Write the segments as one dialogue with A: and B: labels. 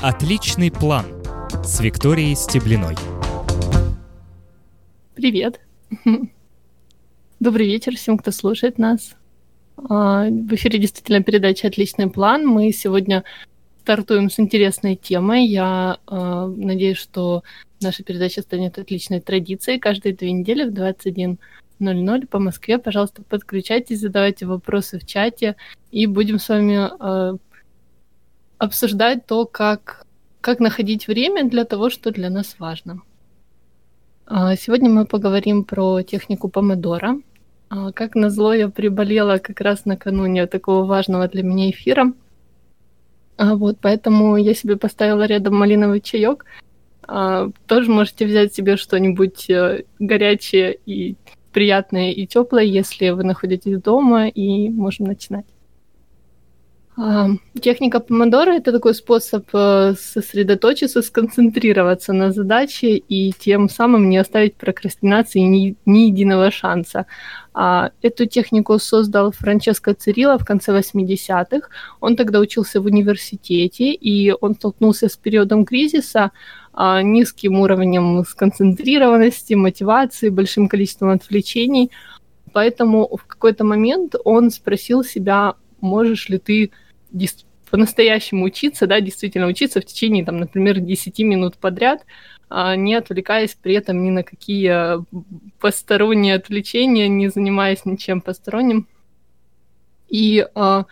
A: Отличный план с Викторией Стеблиной.
B: Привет. Добрый вечер всем, кто слушает нас. А, в эфире действительно передача «Отличный план». Мы сегодня стартуем с интересной темой. Я э, надеюсь, что наша передача станет отличной традицией. Каждые две недели в 21.00 по Москве, пожалуйста, подключайтесь, задавайте вопросы в чате, и будем с вами э, обсуждать то, как, как находить время для того, что для нас важно. А, сегодня мы поговорим про технику помидора. А, как назло, я приболела как раз накануне такого важного для меня эфира. А, вот, поэтому я себе поставила рядом малиновый чаек. Тоже можете взять себе что-нибудь э, горячее и приятное и теплое, если вы находитесь дома, и можем начинать. Техника помодора это такой способ э, сосредоточиться, сконцентрироваться на задаче и тем самым не оставить прокрастинации ни, ни единого шанса. А, эту технику создал Франческо Цирилла в конце 80-х. Он тогда учился в университете, и он столкнулся с периодом кризиса, а, низким уровнем сконцентрированности, мотивации, большим количеством отвлечений. Поэтому в какой-то момент он спросил себя, можешь ли ты по-настоящему учиться, да, действительно учиться в течение, там, например, 10 минут подряд, а, не отвлекаясь при этом ни на какие посторонние отвлечения, не занимаясь ничем посторонним. И а,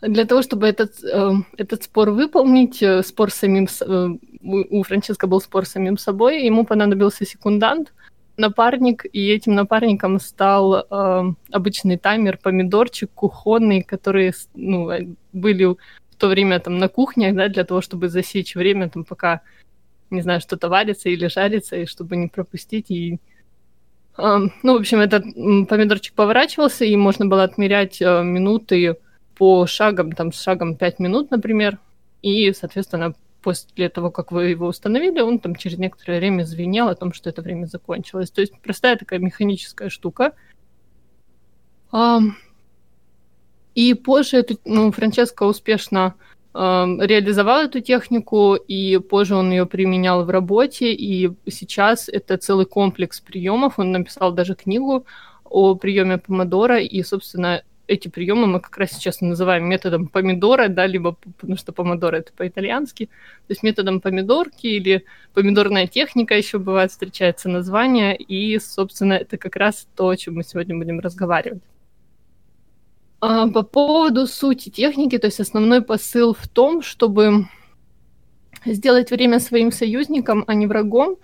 B: для того, чтобы этот, э, этот спор выполнить, э, спор самим, э, у Франческо был спор с самим собой, ему понадобился секундант, напарник, и этим напарником стал э, обычный таймер, помидорчик кухонный, которые ну, э, были в то время там на кухне, да, для того, чтобы засечь время, там, пока, не знаю, что-то варится или жарится, и чтобы не пропустить. И, э, ну, в общем, этот помидорчик поворачивался, и можно было отмерять э, минуты по шагам, там, с шагом 5 минут, например, и, соответственно, после того, как вы его установили, он там через некоторое время звенел о том, что это время закончилось. То есть простая такая механическая штука. И позже эту, ну, Франческо успешно реализовал эту технику, и позже он ее применял в работе, и сейчас это целый комплекс приемов. Он написал даже книгу о приеме помодора, и, собственно, эти приемы мы как раз сейчас называем методом помидора, да, либо потому что помидор это по-итальянски, то есть методом помидорки или помидорная техника еще бывает встречается название, и, собственно, это как раз то, о чем мы сегодня будем разговаривать. А по поводу сути техники, то есть основной посыл в том, чтобы сделать время своим союзником, а не врагом,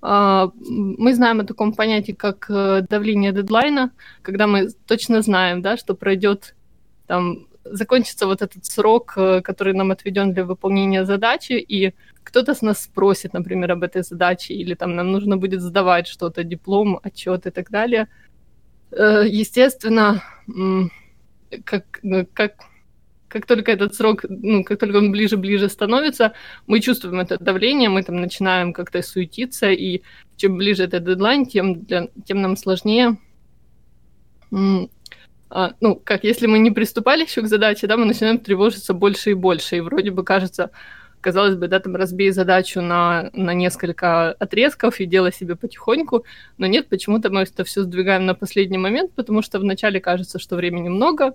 B: мы знаем о таком понятии, как э, давление дедлайна, когда мы точно знаем, да, что пройдет там закончится вот этот срок, э, который нам отведен для выполнения задачи, и кто-то с нас спросит, например, об этой задаче, или там нам нужно будет сдавать что-то, диплом, отчет и так далее. Э, естественно, как, как как только этот срок, ну, как только он ближе-ближе становится, мы чувствуем это давление, мы там начинаем как-то суетиться, и чем ближе этот дедлайн, тем, для, тем нам сложнее. А, ну, как, если мы не приступали еще к задаче, да, мы начинаем тревожиться больше и больше, и вроде бы кажется, казалось бы, да, там разбей задачу на, на несколько отрезков и делай себе потихоньку, но нет, почему-то мы это все сдвигаем на последний момент, потому что вначале кажется, что времени много,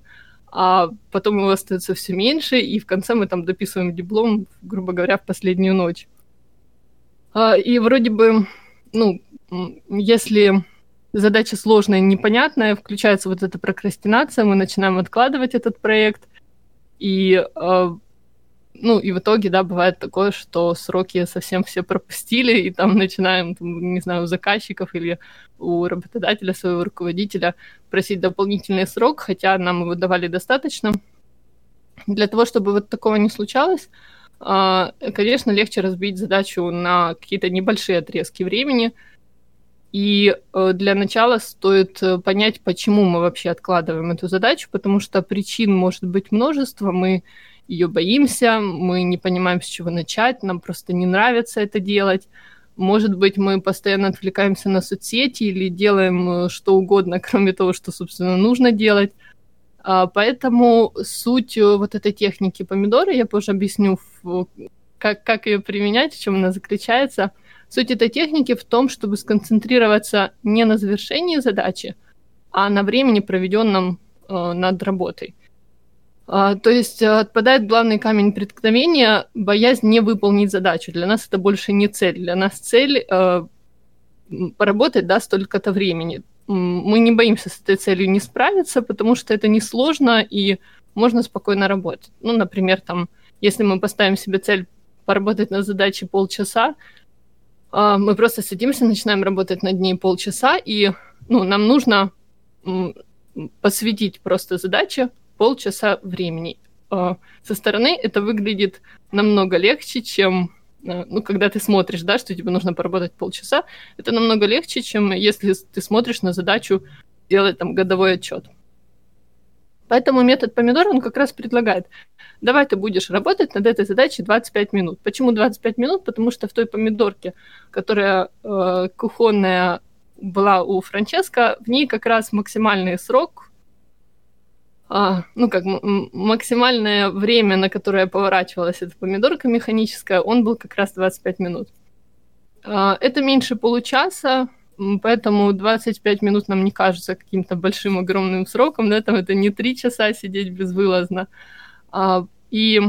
B: а потом его остается все меньше, и в конце мы там дописываем диплом, грубо говоря, в последнюю ночь. А, и вроде бы, ну, если задача сложная, непонятная, включается вот эта прокрастинация, мы начинаем откладывать этот проект, и а, ну, и в итоге, да, бывает такое, что сроки совсем все пропустили, и там начинаем, там, не знаю, у заказчиков или у работодателя, своего руководителя просить дополнительный срок, хотя нам его давали достаточно. Для того, чтобы вот такого не случалось, а, конечно, легче разбить задачу на какие-то небольшие отрезки времени, и э, для начала стоит э, понять, почему мы вообще откладываем эту задачу, потому что причин может быть множество. Мы ее боимся, мы не понимаем, с чего начать, нам просто не нравится это делать. Может быть, мы постоянно отвлекаемся на соцсети или делаем э, что угодно, кроме того, что, собственно, нужно делать. А, поэтому суть э, вот этой техники помидора, я позже объясню, как, как ее применять, в чем она заключается. Суть этой техники в том, чтобы сконцентрироваться не на завершении задачи, а на времени, проведенном э, над работой. А, то есть э, отпадает главный камень преткновения – боязнь не выполнить задачу. Для нас это больше не цель. Для нас цель э, поработать да, столько-то времени. Мы не боимся с этой целью не справиться, потому что это несложно и можно спокойно работать. Ну, например, там, если мы поставим себе цель поработать на задаче полчаса, э, мы просто садимся, начинаем работать над ней полчаса, и ну, нам нужно посвятить просто задаче полчаса времени. А, со стороны это выглядит намного легче, чем а, ну, когда ты смотришь, да, что тебе нужно поработать полчаса, это намного легче, чем если ты смотришь на задачу делать там годовой отчет. Поэтому метод помидора, он как раз предлагает, давай ты будешь работать над этой задачей 25 минут. Почему 25 минут? Потому что в той помидорке, которая э, кухонная была у Франческо, в ней как раз максимальный срок а, ну как максимальное время, на которое поворачивалась эта помидорка механическая, он был как раз 25 минут. А, это меньше получаса, поэтому 25 минут нам не кажется каким-то большим, огромным сроком, да, там это не 3 часа сидеть безвылазно. А, и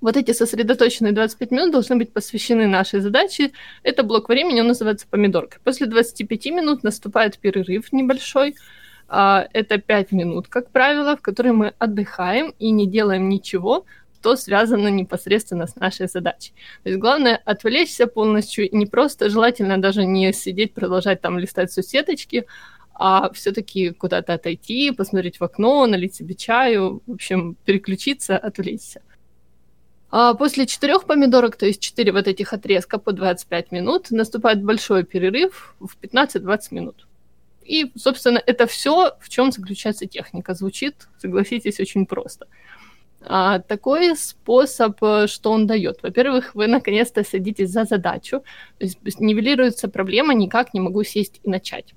B: вот эти сосредоточенные 25 минут должны быть посвящены нашей задаче. Это блок времени, он называется помидорка. После 25 минут наступает перерыв небольшой, это 5 минут, как правило, в которые мы отдыхаем и не делаем ничего, что связано непосредственно с нашей задачей. То есть главное отвлечься полностью не просто, желательно даже не сидеть, продолжать там листать соцсеточки, а все-таки куда-то отойти, посмотреть в окно, налить себе чаю, в общем, переключиться, отвлечься. А после четырех помидорок, то есть четыре вот этих отрезка по 25 минут, наступает большой перерыв в 15-20 минут. И, собственно, это все, в чем заключается техника. Звучит, согласитесь, очень просто. А, такой способ, э, что он дает? Во-первых, вы наконец-то садитесь за задачу, то есть нивелируется проблема, никак не могу сесть и начать.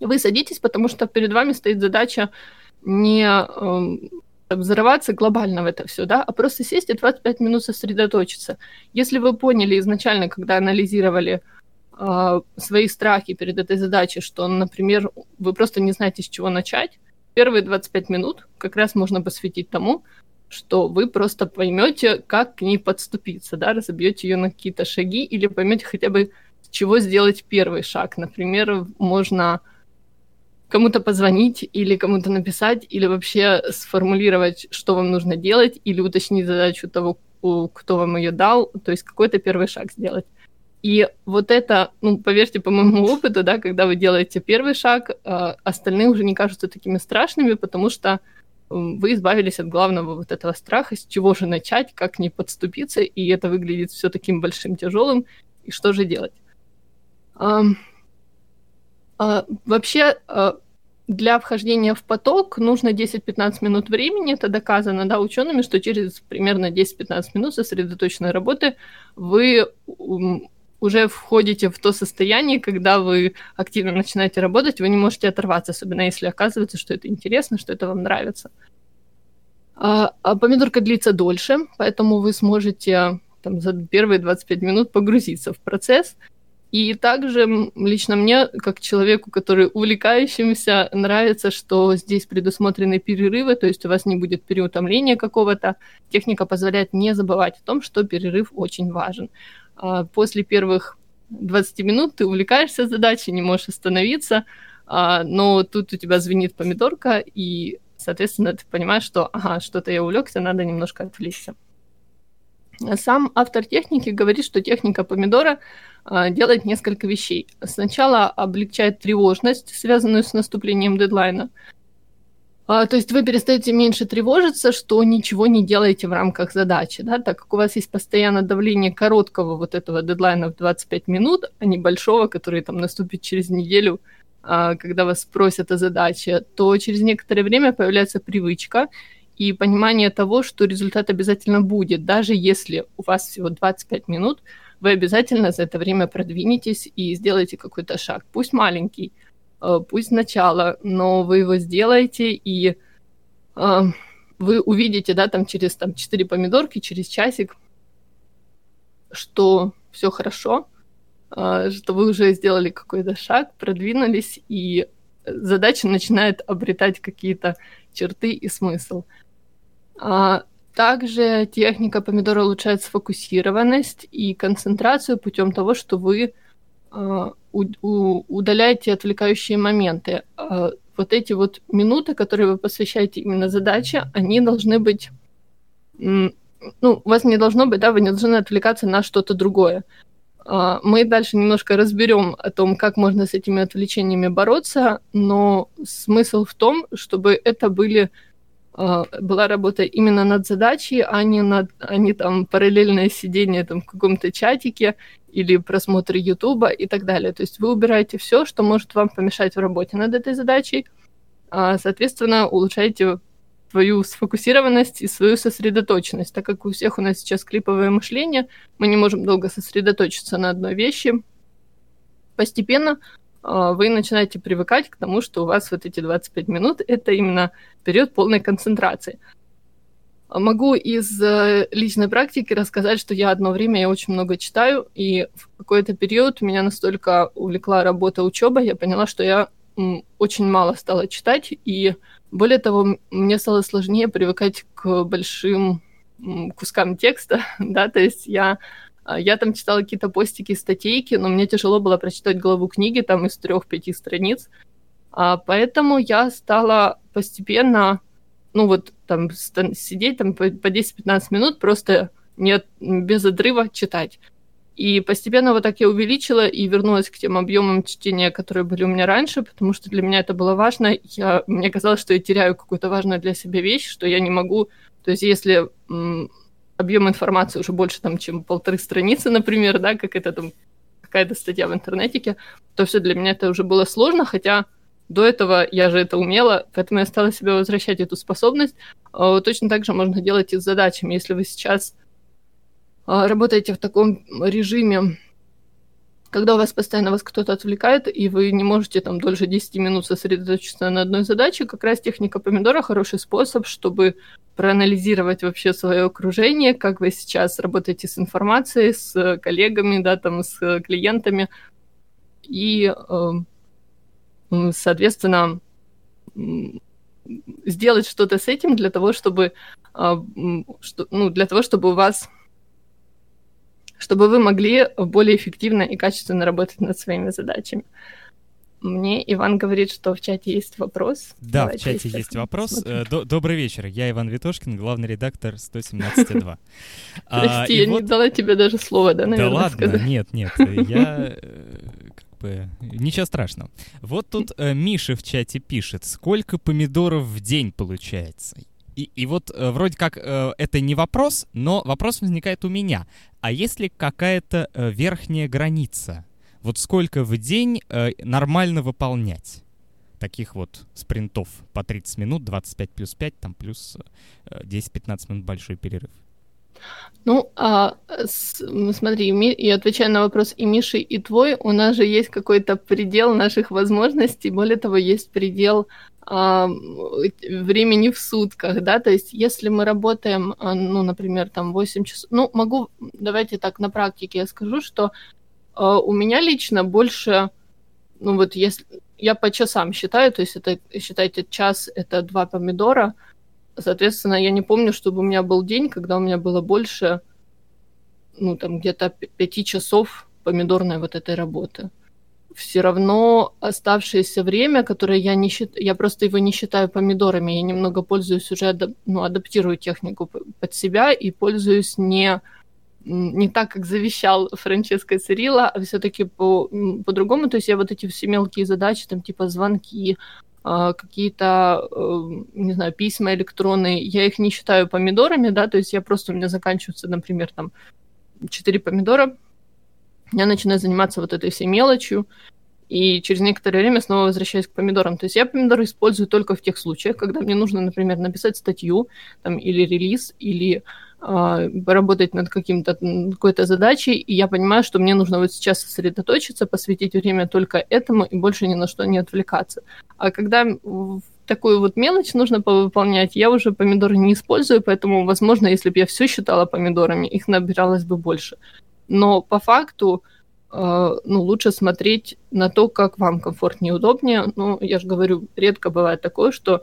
B: Вы садитесь, потому что перед вами стоит задача не э, взорваться глобально в это все, да, а просто сесть и 25 минут сосредоточиться. Если вы поняли изначально, когда анализировали свои страхи перед этой задачей, что, например, вы просто не знаете, с чего начать, первые 25 минут как раз можно посвятить тому, что вы просто поймете, как к ней подступиться, да, разобьете ее на какие-то шаги или поймете хотя бы, с чего сделать первый шаг. Например, можно кому-то позвонить или кому-то написать, или вообще сформулировать, что вам нужно делать, или уточнить задачу того, кто вам ее дал, то есть какой-то первый шаг сделать. И вот это, ну, поверьте, по моему опыту, да, когда вы делаете первый шаг, э, остальные уже не кажутся такими страшными, потому что вы избавились от главного вот этого страха, с чего же начать, как не подступиться, и это выглядит все таким большим, тяжелым, и что же делать. А, а, вообще, а, для вхождения в поток нужно 10-15 минут времени. Это доказано да, учеными, что через примерно 10-15 минут сосредоточенной работы вы уже входите в то состояние, когда вы активно начинаете работать, вы не можете оторваться, особенно если оказывается, что это интересно, что это вам нравится. А, а помидорка длится дольше, поэтому вы сможете там, за первые 25 минут погрузиться в процесс. И также лично мне, как человеку, который увлекающимся, нравится, что здесь предусмотрены перерывы, то есть у вас не будет переутомления какого-то. Техника позволяет не забывать о том, что перерыв очень важен. А, после первых 20 минут ты увлекаешься задачей, не можешь остановиться, а, но тут у тебя звенит помидорка, и, соответственно, ты понимаешь, что, ага, что-то я увлекся, надо немножко отвлечься. Сам автор техники говорит, что техника помидора а, делает несколько вещей. Сначала облегчает тревожность, связанную с наступлением дедлайна. А, то есть вы перестаете меньше тревожиться, что ничего не делаете в рамках задачи, да, так как у вас есть постоянно давление короткого вот этого дедлайна в 25 минут, а не большого, который там наступит через неделю, а, когда вас спросят о задаче, то через некоторое время появляется привычка и понимание того, что результат обязательно будет, даже если у вас всего 25 минут, вы обязательно за это время продвинетесь и сделаете какой-то шаг, пусть маленький, пусть сначала, но вы его сделаете, и э, вы увидите, да, там через там, 4 помидорки, через часик, что все хорошо, а, что вы уже сделали какой-то шаг, продвинулись, и задача начинает обретать какие-то черты и смысл. А, также техника помидора улучшает сфокусированность и концентрацию путем того, что вы а, удаляете отвлекающие моменты. Вот эти вот минуты, которые вы посвящаете именно задаче, они должны быть ну, у вас не должно быть, да, вы не должны отвлекаться на что-то другое. А, мы дальше немножко разберем о том, как можно с этими отвлечениями бороться, но смысл в том, чтобы это были была работа именно над задачей, а не над а не там параллельное сидение там в каком-то чатике или просмотр Ютуба и так далее. То есть вы убираете все, что может вам помешать в работе над этой задачей, а, соответственно, улучшаете свою сфокусированность и свою сосредоточенность. Так как у всех у нас сейчас клиповое мышление, мы не можем долго сосредоточиться на одной вещи. Постепенно вы начинаете привыкать к тому, что у вас вот эти 25 минут — это именно период полной концентрации. Могу из э, личной практики рассказать, что я одно время я очень много читаю, и в какой-то период меня настолько увлекла работа, учеба, я поняла, что я очень мало стала читать, и более того, мне стало сложнее привыкать к большим кускам текста, да, то есть я, а, я там читала какие-то постики, статейки, но мне тяжело было прочитать главу книги там из трех-пяти страниц, а, поэтому я стала постепенно, ну вот там сидеть там по 10-15 минут просто не, без отрыва читать. И постепенно вот так я увеличила и вернулась к тем объемам чтения, которые были у меня раньше, потому что для меня это было важно. Я, мне казалось, что я теряю какую-то важную для себя вещь, что я не могу... То есть если объем информации уже больше, там, чем полторы страницы, например, да, как это там какая-то статья в интернете, то все для меня это уже было сложно, хотя до этого я же это умела, поэтому я стала себе возвращать эту способность. А, точно так же можно делать и с задачами. Если вы сейчас а, работаете в таком режиме, когда у вас постоянно вас кто-то отвлекает, и вы не можете там дольше 10 минут сосредоточиться на одной задаче, как раз техника помидора хороший способ, чтобы проанализировать вообще свое окружение, как вы сейчас работаете с информацией, с коллегами, да, там, с клиентами, и, эм, соответственно, сделать что-то с этим для того, чтобы, а, ну, для того, чтобы у вас чтобы вы могли более эффективно и качественно работать над своими задачами. Мне Иван говорит, что в чате есть вопрос.
A: Да, Давайте в чате есть вопрос. Э, добрый вечер. Я Иван Витошкин, главный редактор 117.2.
B: А, Прости, я не дала тебе даже слова, да,
A: наверное, Да ладно, нет, нет. Я э, как бы... Ничего страшного. Вот тут э, Миша в чате пишет, сколько помидоров в день получается? И, и вот э, вроде как э, это не вопрос, но вопрос возникает у меня. А есть ли какая-то э, верхняя граница? Вот сколько в день э, нормально выполнять? Таких вот спринтов по 30 минут, 25 плюс 5, там плюс э, 10-15 минут большой перерыв.
B: Ну, а, смотри, и отвечая на вопрос и Миши, и твой, у нас же есть какой-то предел наших возможностей, более того, есть предел а, времени в сутках, да, то есть если мы работаем, а, ну, например, там 8 часов, ну, могу, давайте так, на практике я скажу, что а, у меня лично больше, ну, вот если, я по часам считаю, то есть это, считайте, час — это два помидора, соответственно, я не помню, чтобы у меня был день, когда у меня было больше, ну, там, где-то пяти часов помидорной вот этой работы все равно оставшееся время, которое я не считаю, я просто его не считаю помидорами, я немного пользуюсь уже, ну, адаптирую технику под себя и пользуюсь не не так, как завещал Франческо Цирилла, а все-таки по, по-другому. То есть я вот эти все мелкие задачи, там типа звонки, какие-то, э, не знаю, письма электронные, я их не считаю помидорами, да, то есть я просто, у меня заканчиваются, например, там 4 помидора, я начинаю заниматься вот этой всей мелочью, и через некоторое время снова возвращаюсь к помидорам. То есть я помидоры использую только в тех случаях, когда мне нужно, например, написать статью там, или релиз, или э, поработать над каким-то, какой-то задачей, и я понимаю, что мне нужно вот сейчас сосредоточиться, посвятить время только этому и больше ни на что не отвлекаться. А когда такую вот мелочь нужно повыполнять, я уже помидоры не использую, поэтому, возможно, если бы я все считала помидорами, их набиралось бы больше. Но по факту, э, ну, лучше смотреть на то, как вам комфортнее и удобнее. Ну, я же говорю, редко бывает такое, что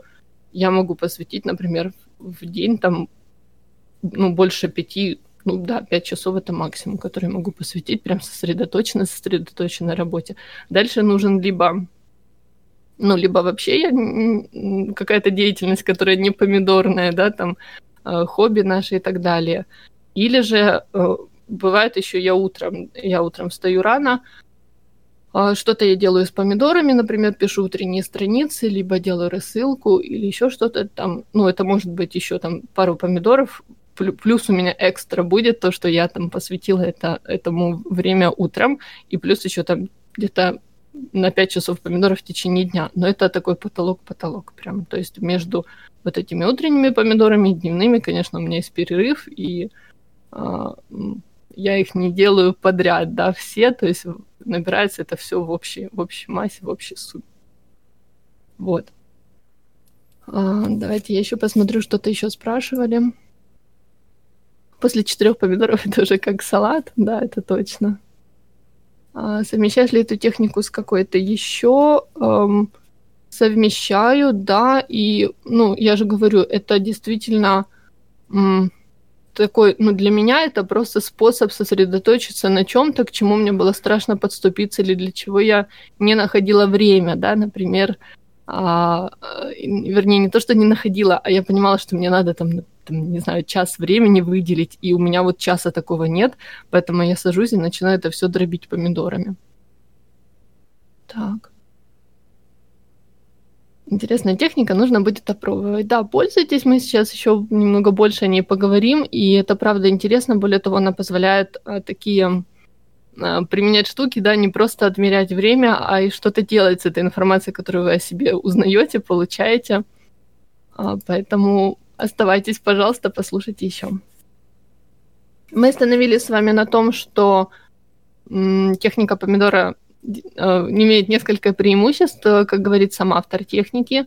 B: я могу посвятить, например, в день там, ну, больше пяти, ну да, пять часов это максимум, который я могу посвятить прям сосредоточенно, сосредоточенно работе. Дальше нужен либо ну, либо вообще я, какая-то деятельность, которая не помидорная, да, там, э, хобби наши и так далее. Или же э, бывает еще я утром, я утром встаю рано, э, что-то я делаю с помидорами, например, пишу утренние страницы, либо делаю рассылку, или еще что-то там, ну, это может быть еще там пару помидоров, плюс у меня экстра будет то, что я там посвятила это, этому время утром, и плюс еще там где-то на 5 часов помидоров в течение дня. Но это такой потолок-потолок прям. То есть между вот этими утренними помидорами и дневными, конечно, у меня есть перерыв, и а, я их не делаю подряд, да, все, то есть набирается это все в общей, в общей массе, в общей сумме. Вот. А, давайте я еще посмотрю, что-то еще спрашивали. После четырех помидоров это уже как салат, да, это точно. А, совмещаешь ли эту технику с какой-то еще? Эм, совмещаю, да, и, ну, я же говорю, это действительно м, такой, ну, для меня это просто способ сосредоточиться на чем-то, к чему мне было страшно подступиться, или для чего я не находила время, да, например, а, вернее, не то, что не находила, а я понимала, что мне надо там там, не знаю, час времени выделить, и у меня вот часа такого нет, поэтому я сажусь и начинаю это все дробить помидорами. Так. Интересная техника, нужно будет опробовать. Да, пользуйтесь, мы сейчас еще немного больше о ней поговорим, и это правда интересно, более того, она позволяет а, такие применять штуки, да, не просто отмерять время, а и что-то делать с этой информацией, которую вы о себе узнаете, получаете. А, поэтому Оставайтесь, пожалуйста, послушайте еще. Мы остановились с вами на том, что техника помидора э, имеет несколько преимуществ, как говорит сам автор техники.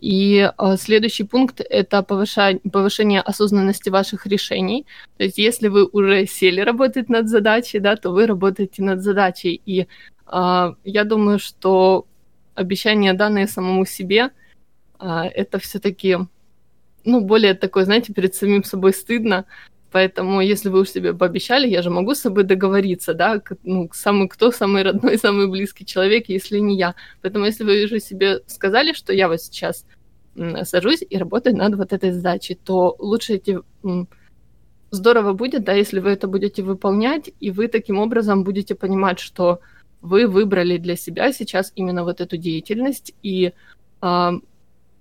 B: И э, следующий пункт — это повышение, повышение осознанности ваших решений. То есть если вы уже сели работать над задачей, да, то вы работаете над задачей. И э, я думаю, что обещания, данные самому себе, э, это все-таки ну, более такой, знаете, перед самим собой стыдно. Поэтому, если вы уж себе пообещали, я же могу с собой договориться, да, ну, самый кто самый родной, самый близкий человек, если не я. Поэтому, если вы уже себе сказали, что я вот сейчас сажусь и работаю над вот этой задачей, то лучше эти здорово будет, да, если вы это будете выполнять, и вы таким образом будете понимать, что вы выбрали для себя сейчас именно вот эту деятельность, и э,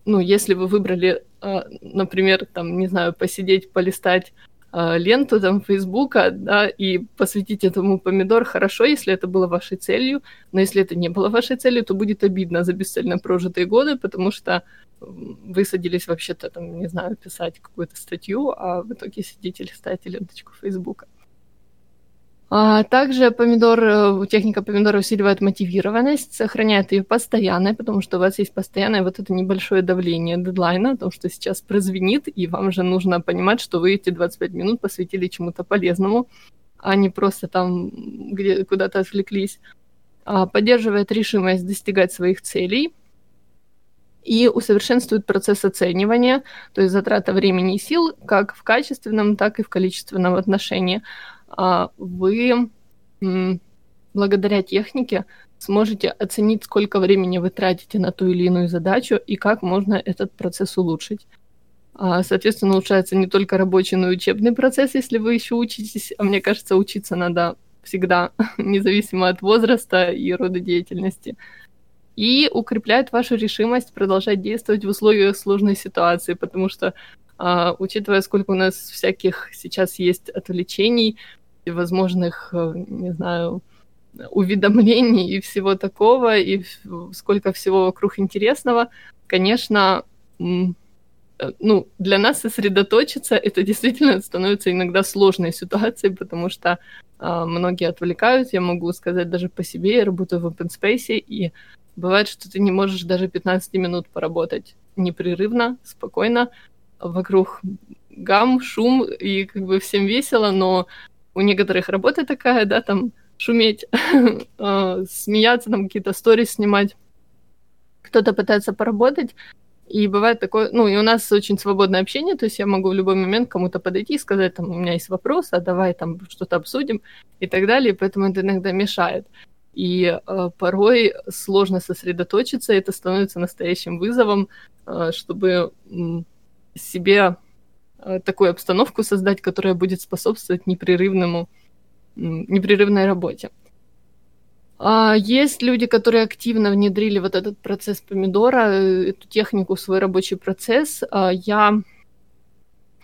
B: ну, если вы выбрали, а, например, там, не знаю, посидеть, полистать а, ленту там Фейсбука, да, и посвятить этому помидор, хорошо, если это было вашей целью, но если это не было вашей целью, то будет обидно за бесцельно прожитые годы, потому что вы садились вообще-то, там, не знаю, писать какую-то статью, а в итоге сидите листаете ленточку Фейсбука. А также помидор, э, техника помидора усиливает мотивированность, сохраняет ее постоянной, потому что у вас есть постоянное вот это небольшое давление дедлайна, о том, что сейчас прозвенит, и вам же нужно понимать, что вы эти 25 минут посвятили чему-то полезному, а не просто там где куда-то отвлеклись. А поддерживает решимость достигать своих целей и усовершенствует процесс оценивания, то есть затрата времени и сил как в качественном, так и в количественном отношении – вы благодаря технике сможете оценить, сколько времени вы тратите на ту или иную задачу и как можно этот процесс улучшить. А, соответственно, улучшается не только рабочий, но и учебный процесс, если вы еще учитесь. А мне кажется, учиться надо всегда, независимо от возраста и рода деятельности. И укрепляет вашу решимость продолжать действовать в условиях сложной ситуации, потому что, а, учитывая, сколько у нас всяких сейчас есть отвлечений, возможных, э, не знаю, уведомлений и всего такого, и сколько всего вокруг интересного, конечно, э, ну, для нас сосредоточиться, это действительно становится иногда сложной ситуацией, потому что э, многие отвлекают, я могу сказать даже по себе, я работаю в open space, и бывает, что ты не можешь даже 15 минут поработать непрерывно, спокойно, вокруг гам, шум, и как бы всем весело, но у некоторых работа такая, да, там шуметь, а, смеяться, там какие-то сторис снимать. Кто-то пытается поработать, и бывает такое, ну, и у нас очень свободное общение, то есть я могу в любой момент кому-то подойти и сказать, там, у меня есть вопрос, а давай там что-то обсудим и так далее, поэтому это иногда мешает. И э, порой сложно сосредоточиться, это становится настоящим вызовом, э, чтобы себе такую обстановку создать, которая будет способствовать непрерывному, э, непрерывной работе. А есть люди, которые активно внедрили вот этот процесс помидора, э, эту технику свой рабочий процесс. А я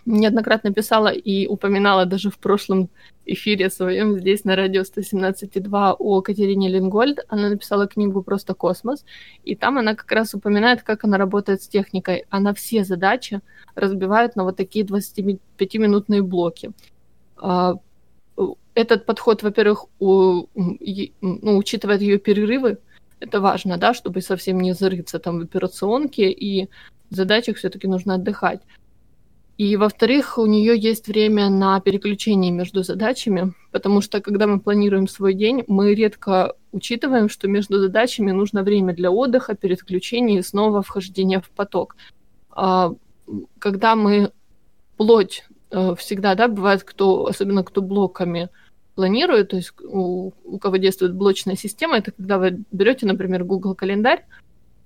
B: неоднократно писала и упоминала даже в прошлом эфире своем здесь на радио 117.2 о Катерине Лингольд. Она написала книгу «Просто космос», и там она как раз упоминает, как она работает с техникой. Она все задачи разбивает на вот такие 25-минутные блоки. А, этот подход, во-первых, у, ну, учитывает ее перерывы, это важно, да, чтобы совсем не зарыться там в операционке, и в задачах все-таки нужно отдыхать. И, во-вторых, у нее есть время на переключение между задачами, потому что, когда мы планируем свой день, мы редко учитываем, что между задачами нужно время для отдыха, переключения и снова вхождения в поток. А, когда мы плоть э, всегда, да, бывает, кто, особенно кто блоками планирует, то есть у, у кого действует блочная система, это когда вы берете, например, Google календарь,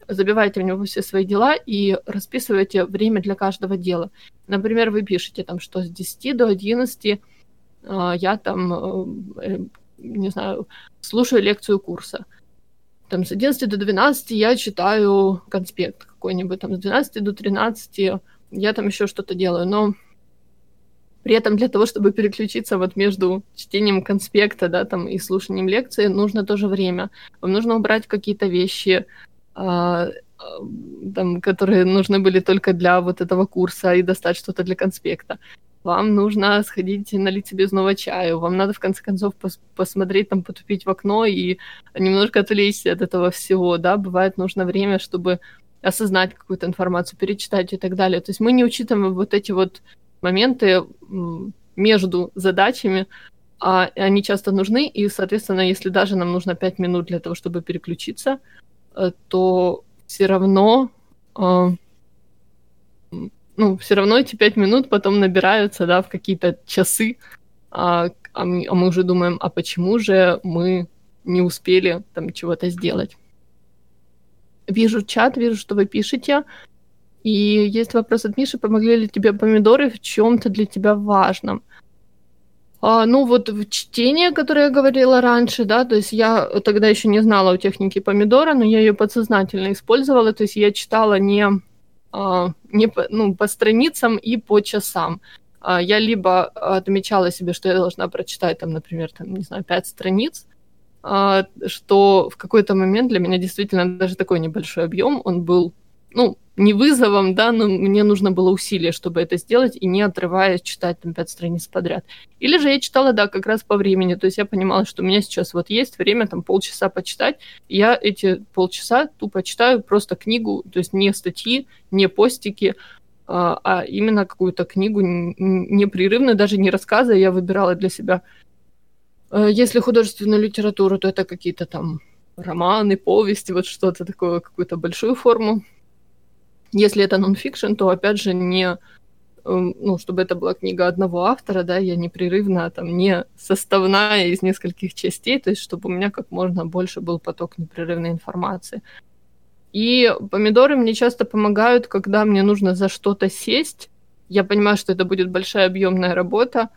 B: забиваете в него все свои дела и расписываете время для каждого дела. Например, вы пишете там, что с 10 до 11 э, я там, э, не знаю, слушаю лекцию курса. Там с 11 до 12 я читаю конспект какой-нибудь, там с 12 до 13 я там еще что-то делаю. Но при этом для того, чтобы переключиться вот между чтением конспекта, да, там, и слушанием лекции, нужно тоже время. Вам нужно убрать какие-то вещи, а, там, которые нужны были только для вот этого курса и достать что-то для конспекта. Вам нужно сходить и налить себе снова чаю. Вам надо, в конце концов, пос посмотреть, там, потупить в окно и немножко отвлечься от этого всего, да. Бывает нужно время, чтобы осознать какую-то информацию, перечитать и так далее. То есть мы не учитываем вот эти вот моменты между задачами, а они часто нужны, и, соответственно, если даже нам нужно 5 минут для того, чтобы переключиться, э, то все равно э, ну, все равно эти 5 минут потом набираются, да, в какие-то часы, а, а, мы, а мы уже думаем, а почему же мы не успели там чего-то сделать. Вижу чат, вижу, что вы пишете. И есть вопрос от Миши, помогли ли тебе помидоры в чем-то для тебя важном? А, ну вот в чтение, которое я говорила раньше, да, то есть я тогда еще не знала о технике помидора, но я ее подсознательно использовала, то есть я читала не, а, не по, ну, по страницам и по часам. А, я либо отмечала себе, что я должна прочитать, там, например, там, не знаю, пять страниц, а, что в какой-то момент для меня действительно даже такой небольшой объем, он был, ну, не вызовом, да, но мне нужно было усилие, чтобы это сделать, и не отрываясь читать там пять страниц подряд. Или же я читала, да, как раз по времени, то есть я понимала, что у меня сейчас вот есть время там полчаса почитать, я эти полчаса тупо читаю просто книгу, то есть не статьи, не постики, а, а именно какую-то книгу непрерывную, даже не рассказы, я выбирала для себя. Э, если художественную литературу, то это какие-то там романы, повести, вот что-то такое, какую-то большую форму если это нонфикшн, то опять же не эм, ну, чтобы это была книга одного автора, да, я непрерывно, там, не составная из нескольких частей, то есть чтобы у меня как можно больше был поток непрерывной информации. И помидоры мне часто помогают, когда мне нужно за что-то сесть. Я понимаю, что это будет большая объемная работа.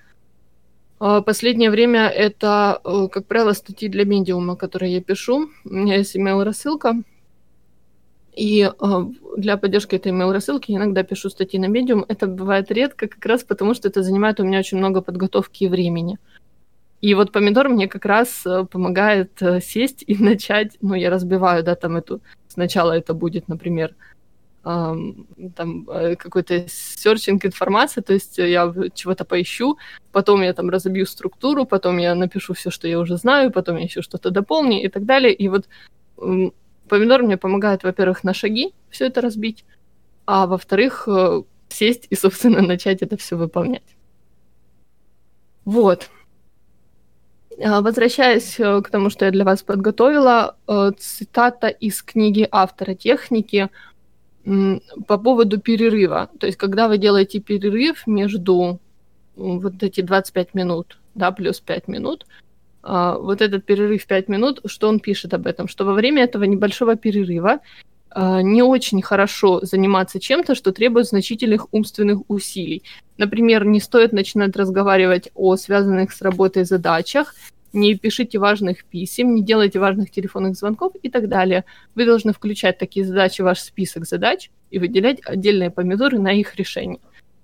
B: А, последнее время это, э, как правило, статьи для медиума, которые я пишу. У меня есть email-рассылка, и э, для поддержки этой email-рассылки иногда пишу статьи на Medium. Это бывает редко, как раз потому, что это занимает у меня очень много подготовки и времени. И вот помидор мне как раз э, помогает э, сесть и начать, ну, я разбиваю, да, там эту, сначала это будет, например, эм, там э, какой-то серчинг информации, то есть я чего-то поищу, потом я там разобью структуру, потом я напишу все, что я уже знаю, потом я еще что-то дополню и так далее. И вот помидор мне помогает, во-первых, на шаги все это разбить, а во-вторых, э, сесть и, собственно, начать это все выполнять. Вот. А, возвращаясь э, к тому, что я для вас подготовила, э, цитата из книги автора техники по поводу перерыва. То есть, когда вы делаете перерыв между вот эти 25 минут, да, плюс 5 минут, вот этот перерыв 5 минут, что он пишет об этом? Что во время этого небольшого перерыва а, не очень хорошо заниматься чем-то, что требует значительных умственных усилий. Например, не стоит начинать разговаривать о связанных с работой задачах, не пишите важных писем, не делайте важных телефонных звонков и так далее. Вы должны включать такие задачи в ваш список задач и выделять отдельные помидоры на их решение.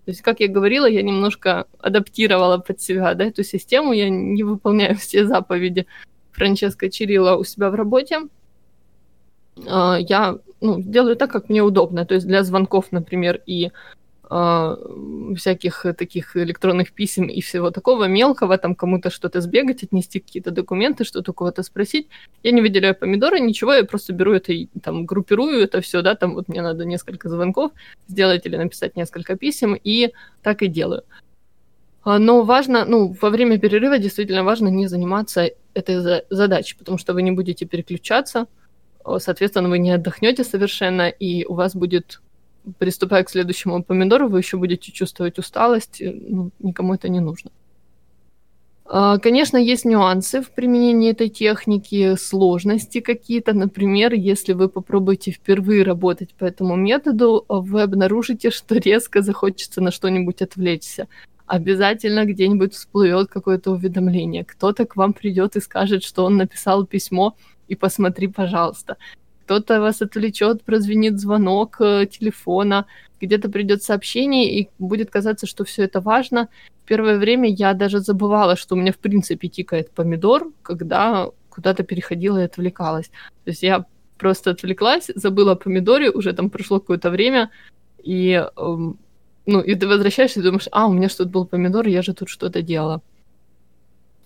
B: То есть, как я говорила, я немножко адаптировала под себя да, эту систему, я не выполняю все заповеди Франческо Чирилла у себя в работе. А, я ну, делаю так, как мне удобно. То есть для звонков, например, и всяких таких электронных писем и всего такого мелкого, там кому-то что-то сбегать, отнести какие-то документы, что-то у кого-то спросить. Я не выделяю помидоры, ничего, я просто беру это и там группирую это все, да, там вот мне надо несколько звонков сделать или написать несколько писем, и так и делаю. А, но важно, ну, во время перерыва действительно важно не заниматься этой задачей, потому что вы не будете переключаться, соответственно, вы не отдохнете совершенно, и у вас будет, приступая к следующему помидору, вы еще будете чувствовать усталость, ну, никому это не нужно. А, конечно, есть нюансы в применении этой техники, сложности какие-то. Например, если вы попробуете впервые работать по этому методу, вы обнаружите, что резко захочется на что-нибудь отвлечься. Обязательно где-нибудь всплывет какое-то уведомление. Кто-то к вам придет и скажет, что он написал письмо и посмотри, пожалуйста. Кто-то вас отвлечет, прозвенит звонок э, телефона, где-то придет сообщение, и будет казаться, что все это важно. В первое время я даже забывала, что у меня в принципе тикает помидор, когда куда-то переходила и отвлекалась. То есть я просто отвлеклась, забыла о помидоре, уже там прошло какое-то время, и, эм, ну, и ты возвращаешься и думаешь, а, у меня что-то был помидор, я же тут что-то делала.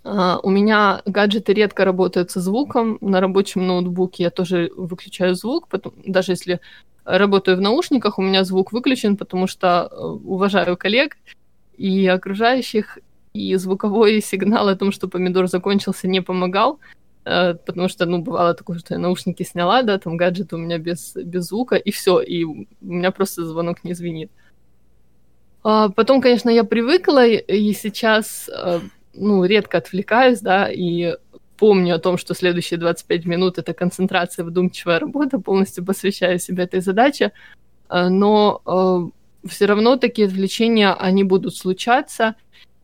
B: Uh, у меня гаджеты редко работают со звуком. На рабочем ноутбуке я тоже выключаю звук, потом, даже если работаю в наушниках, у меня звук выключен, потому что uh, уважаю коллег и окружающих, и звуковой сигнал о том, что помидор закончился, не помогал, uh, потому что, ну, бывало такое, что я наушники сняла, да, там гаджет у меня без, без звука, и все, и у меня просто звонок не звенит. Потом, конечно, я привыкла, и сейчас ну, редко отвлекаюсь, да, и помню о том, что следующие 25 минут это концентрация, вдумчивая работа, полностью посвящаю себе этой задаче, э, но э, все равно такие отвлечения, они будут случаться,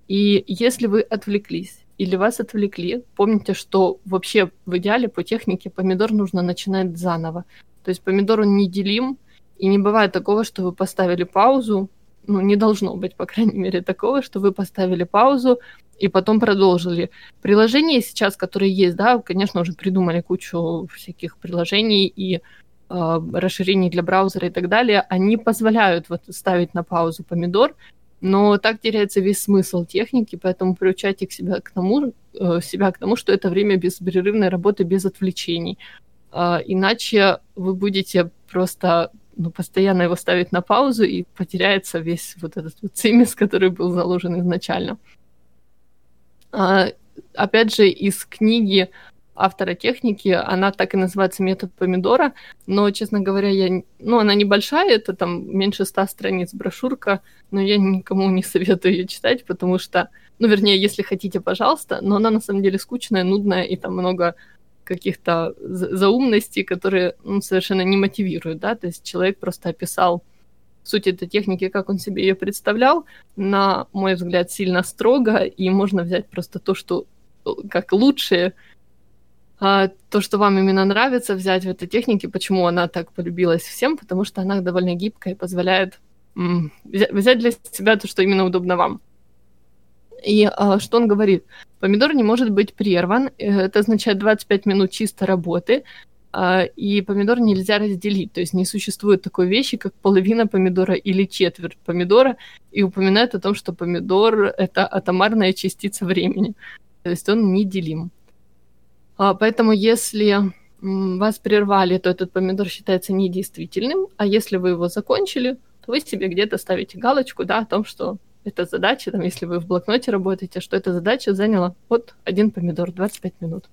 B: и если вы отвлеклись или вас отвлекли, помните, что вообще в идеале по технике помидор нужно начинать заново. То есть помидор он неделим, и не бывает такого, что вы поставили паузу, ну, не должно быть, по крайней мере, такого, что вы поставили паузу и потом продолжили. Приложения сейчас, которые есть, да, конечно, уже придумали кучу всяких приложений и э, расширений для браузера и так далее, они позволяют вот ставить на паузу помидор, но так теряется весь смысл техники, поэтому приучайте к себя к тому, э, себя к тому, что это время беспрерывной работы без отвлечений. Э, иначе вы будете просто ну, постоянно его ставить на паузу, и потеряется весь вот этот вот цимис, который был заложен изначально. А, опять же, из книги автора техники, она так и называется «Метод помидора», но, честно говоря, я, ну, она небольшая, это там меньше ста страниц брошюрка, но я никому не советую ее читать, потому что, ну, вернее, если хотите, пожалуйста, но она на самом деле скучная, нудная, и там много каких-то заумностей, которые ну, совершенно не мотивируют, да, то есть человек просто описал суть этой техники, как он себе ее представлял, на мой взгляд, сильно строго, и можно взять просто то, что как лучшее, а, то, что вам именно нравится, взять в этой технике, почему она так полюбилась всем, потому что она довольно гибкая и позволяет м- взять для себя то, что именно удобно вам. И а, что он говорит? Помидор не может быть прерван. Э, это означает 25 минут чисто работы. А, и помидор нельзя разделить. То есть не существует такой вещи, как половина помидора или четверть помидора. И упоминает о том, что помидор — это атомарная частица времени. То есть он неделим. А, поэтому если вас прервали, то этот помидор считается недействительным, а если вы его закончили, то вы себе где-то ставите галочку, да, о том, что эта задача, там, если вы в блокноте работаете, что эта задача заняла вот один помидор, 25 минут.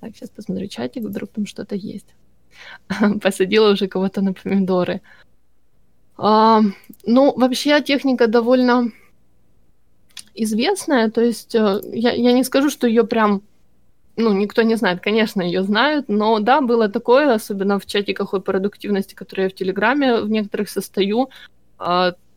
B: Так, сейчас посмотрю чатик, вдруг там что-то есть. Посадила уже кого-то на помидоры. А, ну, вообще техника довольно известная, то есть э, я, я не скажу, что ее прям ну, никто не знает, конечно, ее знают, но да, было такое, особенно в чате какой продуктивности, который я в Телеграме в некоторых состою,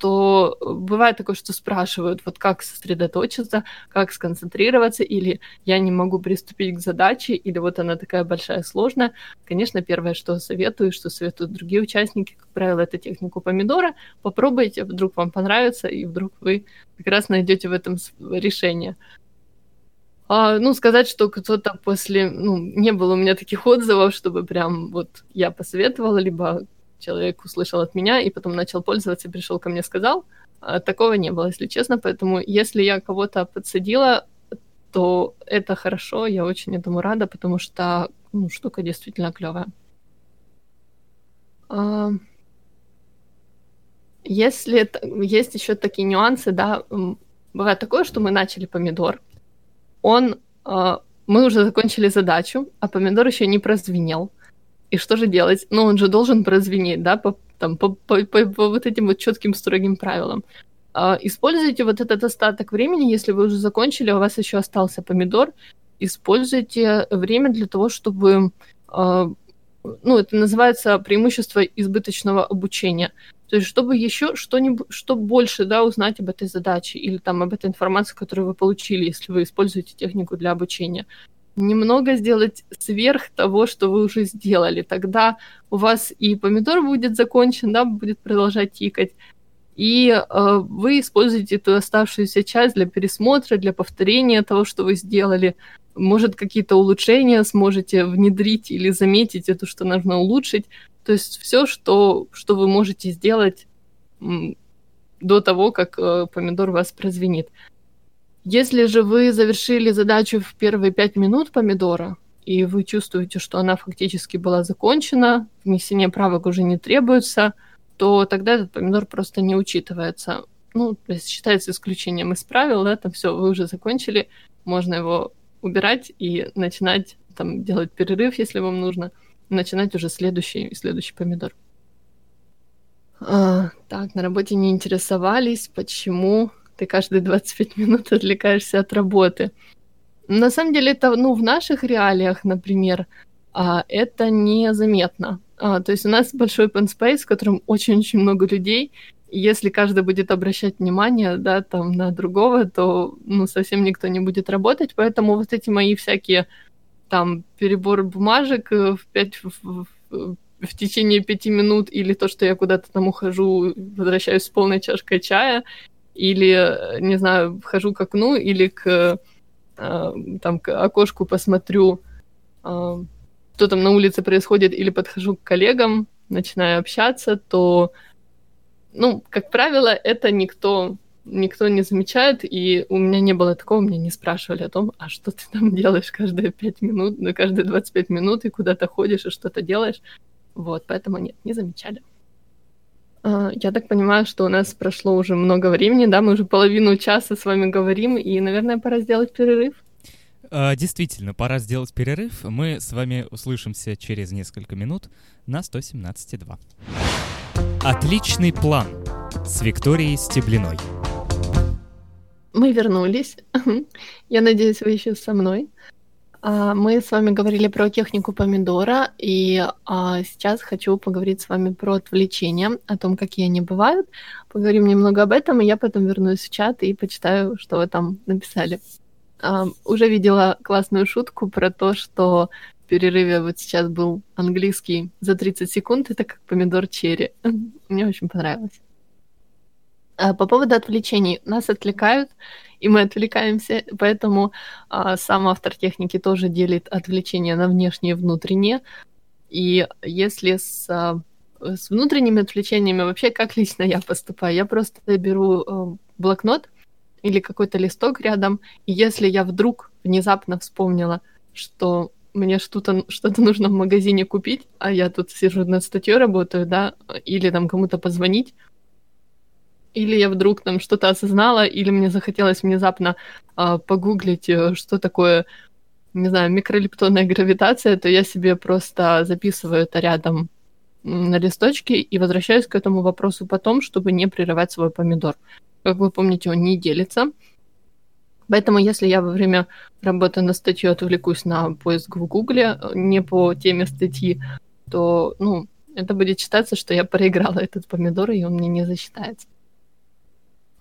B: то бывает такое, что спрашивают, вот как сосредоточиться, как сконцентрироваться, или я не могу приступить к задаче, или вот она такая большая, сложная. Конечно, первое, что советую, что советуют другие участники, как правило, это технику помидора. Попробуйте, вдруг вам понравится, и вдруг вы как раз найдете в этом решение. А, ну, сказать, что кто-то после... Ну, не было у меня таких отзывов, чтобы прям вот я посоветовала, либо человек услышал от меня и потом начал пользоваться, пришел ко мне, сказал. А, такого не было, если честно. Поэтому если я кого-то подсадила, то это хорошо, я очень этому рада, потому что ну, штука действительно клевая. А, если есть еще такие нюансы, да, бывает такое, что мы начали помидор, он, э, мы уже закончили задачу, а помидор еще не прозвенел. И что же делать? Ну, он же должен прозвенеть, да, по, там, по, по, по, по вот этим вот четким строгим правилам. Э, используйте вот этот остаток времени, если вы уже закончили, а у вас еще остался помидор, используйте время для того, чтобы э, ну, это называется преимущество избыточного обучения. То есть, чтобы еще что-нибудь, что больше, да, узнать об этой задаче или там об этой информации, которую вы получили, если вы используете технику для обучения. Немного сделать сверх того, что вы уже сделали. Тогда у вас и помидор будет закончен, да, будет продолжать тикать, и э, вы используете эту оставшуюся часть для пересмотра, для повторения того, что вы сделали. Может, какие-то улучшения сможете внедрить или заметить это, что нужно улучшить. То есть все, что, что вы можете сделать до того, как э, помидор вас прозвенит. Если же вы завершили задачу в первые пять минут помидора, и вы чувствуете, что она фактически была закончена, внесение правок уже не требуется, то тогда этот помидор просто не учитывается. Ну, то есть считается исключением из правил, да, там все, вы уже закончили, можно его убирать и начинать там делать перерыв, если вам нужно начинать уже следующий следующий помидор. А, так, на работе не интересовались, почему ты каждые 25 минут отвлекаешься от работы. На самом деле это, ну, в наших реалиях, например, а, это незаметно. А, то есть у нас большой open space, в котором очень-очень много людей, если каждый будет обращать внимание, да, там, на другого, то, ну, совсем никто не будет работать, поэтому вот эти мои всякие там перебор бумажек э, в, 5, в, в, в течение пяти минут, или то, что я куда-то там ухожу, возвращаюсь с полной чашкой чая, или, э, не знаю, вхожу к окну, или к, э, там, к окошку посмотрю, что там на улице происходит, или подхожу к коллегам, начинаю общаться, то, ну, как правило, это никто никто не замечает, и у меня не было такого, меня не спрашивали о том, а что ты там делаешь каждые 5 минут, на каждые 25 минут, и куда то ходишь, и что-то делаешь. Вот, поэтому нет, не замечали. А, я так понимаю, что у нас прошло уже много времени, да, мы уже половину часа с вами говорим, и, наверное, пора сделать перерыв.
A: А, действительно, пора сделать перерыв. Мы с вами услышимся через несколько минут на 117.2. Отличный план с Викторией Стеблиной.
B: Мы вернулись. Я надеюсь, вы еще со мной. А, мы с вами говорили про технику помидора, и а, сейчас хочу поговорить с вами про отвлечения, о том, какие они бывают. Поговорим немного об этом, и я потом вернусь в чат и почитаю, что вы там написали. А, уже видела классную шутку про то, что в перерыве вот сейчас был английский за 30 секунд, это как помидор черри. Мне очень понравилось. А, по поводу отвлечений. Нас отвлекают, и мы отвлекаемся, поэтому а, сам автор техники тоже делит отвлечения на внешние и внутренние. И если с, а, с внутренними отвлечениями вообще как лично я поступаю, я просто беру а, блокнот или какой-то листок рядом, и если я вдруг внезапно вспомнила, что мне что-то что нужно в магазине купить, а я тут сижу над статьей работаю, да, или там кому-то позвонить, или я вдруг там что-то осознала, или мне захотелось внезапно э, погуглить, что такое, не знаю, микролептонная гравитация, то я себе просто записываю это рядом на листочке и возвращаюсь к этому вопросу потом, чтобы не прерывать свой помидор. Как вы помните, он не делится. Поэтому, если я во время работы на статью отвлекусь на поиск в Гугле э, не по теме статьи, то, ну, это будет считаться, что я проиграла этот помидор, и он мне не засчитается.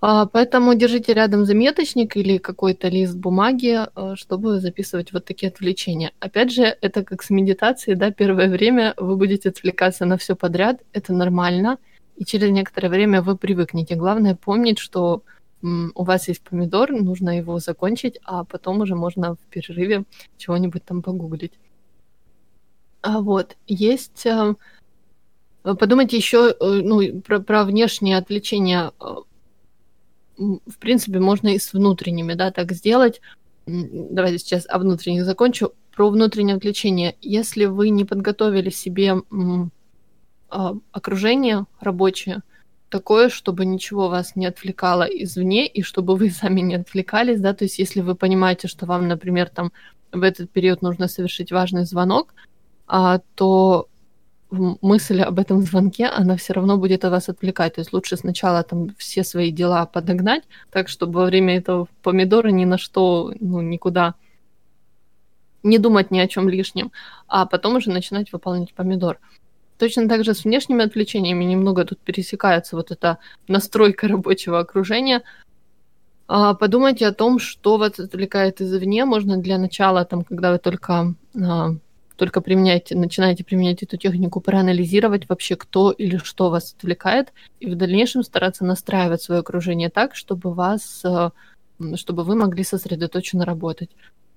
B: А, поэтому держите рядом заметочник или какой-то лист бумаги, э, чтобы записывать вот такие отвлечения. Опять же, это как с медитацией, да, первое время вы будете отвлекаться на все подряд, это нормально, и через некоторое время вы привыкнете. Главное помнить, что у вас есть помидор, нужно его закончить, а потом уже можно в перерыве чего-нибудь там погуглить. А вот, есть... Э, подумайте еще э, ну, про, про внешнее отвлечение в принципе, можно и с внутренними, да, так сделать. Давайте сейчас о внутренних закончу. Про внутреннее отвлечение. Если вы не подготовили себе а, окружение рабочее, такое, чтобы ничего вас не отвлекало извне, и чтобы вы сами не отвлекались, да, то есть если вы понимаете, что вам, например, там в этот период нужно совершить важный звонок, а, то мысль об этом звонке, она все равно будет вас отвлекать. То есть лучше сначала там все свои дела подогнать, так, чтобы во время этого помидора ни на что, ну, никуда не думать ни о чем лишнем, а потом уже начинать выполнять помидор. Точно так же с внешними отвлечениями немного тут пересекается вот эта настройка рабочего окружения. А, подумайте о том, что вас отвлекает извне. Можно для начала, там, когда вы только а, только применяете, начинаете применять эту технику, проанализировать вообще, кто или что вас отвлекает, и в дальнейшем стараться настраивать свое окружение так, чтобы вас, э, чтобы вы могли сосредоточенно работать.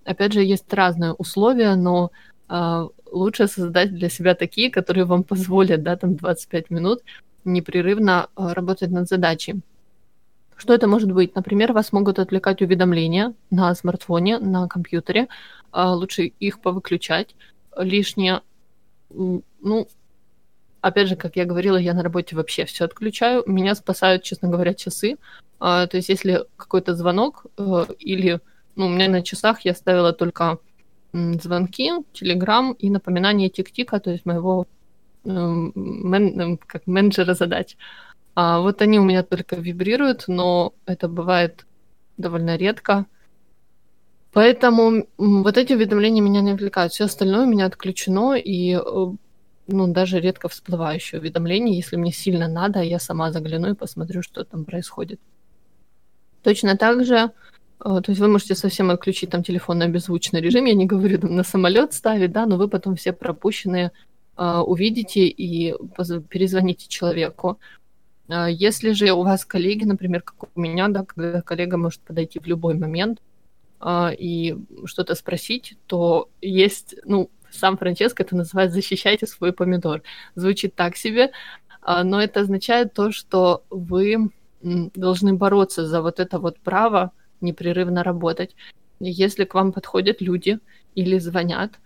B: Опять же, есть разные условия, но э, лучше создать для себя такие, которые вам позволят, да, там 25 минут непрерывно э, работать над задачей. Что это может быть? Например, вас могут отвлекать уведомления на смартфоне, на компьютере. Лучше их повыключать лишнее. Ну, опять же, как я говорила, я на работе вообще все отключаю. Меня спасают, честно говоря, часы. А, то есть, если какой-то звонок э, или, ну, у меня на часах я ставила только звонки, телеграм и напоминание тик-тика, то есть моего э, мен, как менеджера задач. А вот они у меня только вибрируют, но это бывает довольно редко. Поэтому вот эти уведомления меня не отвлекают. Все остальное у меня отключено, и э, ну, даже редко всплывающие уведомления. Если мне сильно надо, я сама загляну и посмотрю, что там происходит. Точно так же, э, то есть вы можете совсем отключить там телефон на беззвучный режим, я не говорю там на самолет ставить, да, но вы потом все пропущенные uh, увидите и перезвоните человеку. Если же у вас коллеги, например, как у меня, да, когда коллега может подойти в любой момент, и что-то спросить, то есть, ну, сам Франческо это называет «защищайте свой помидор». Звучит так себе, а, но это означает то, что вы должны бороться за вот это вот право непрерывно работать. Если к вам подходят люди или звонят,